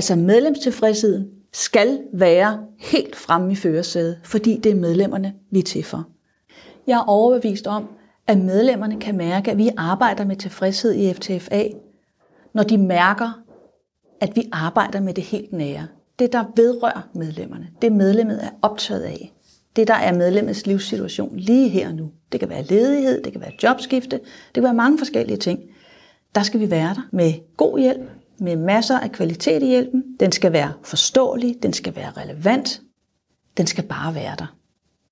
Altså medlemstilfredshed skal være helt fremme i førersædet, fordi det er medlemmerne, vi er til for. Jeg er overbevist om, at medlemmerne kan mærke, at vi arbejder med tilfredshed i FTFA, når de mærker, at vi arbejder med det helt nære. Det, der vedrører medlemmerne, det medlemmet er optaget af. Det, der er medlemmets livssituation lige her og nu. Det kan være ledighed, det kan være jobskifte, det kan være mange forskellige ting. Der skal vi være der med god hjælp, med masser af kvalitet i hjælpen. Den skal være forståelig, den skal være relevant, den skal bare være der.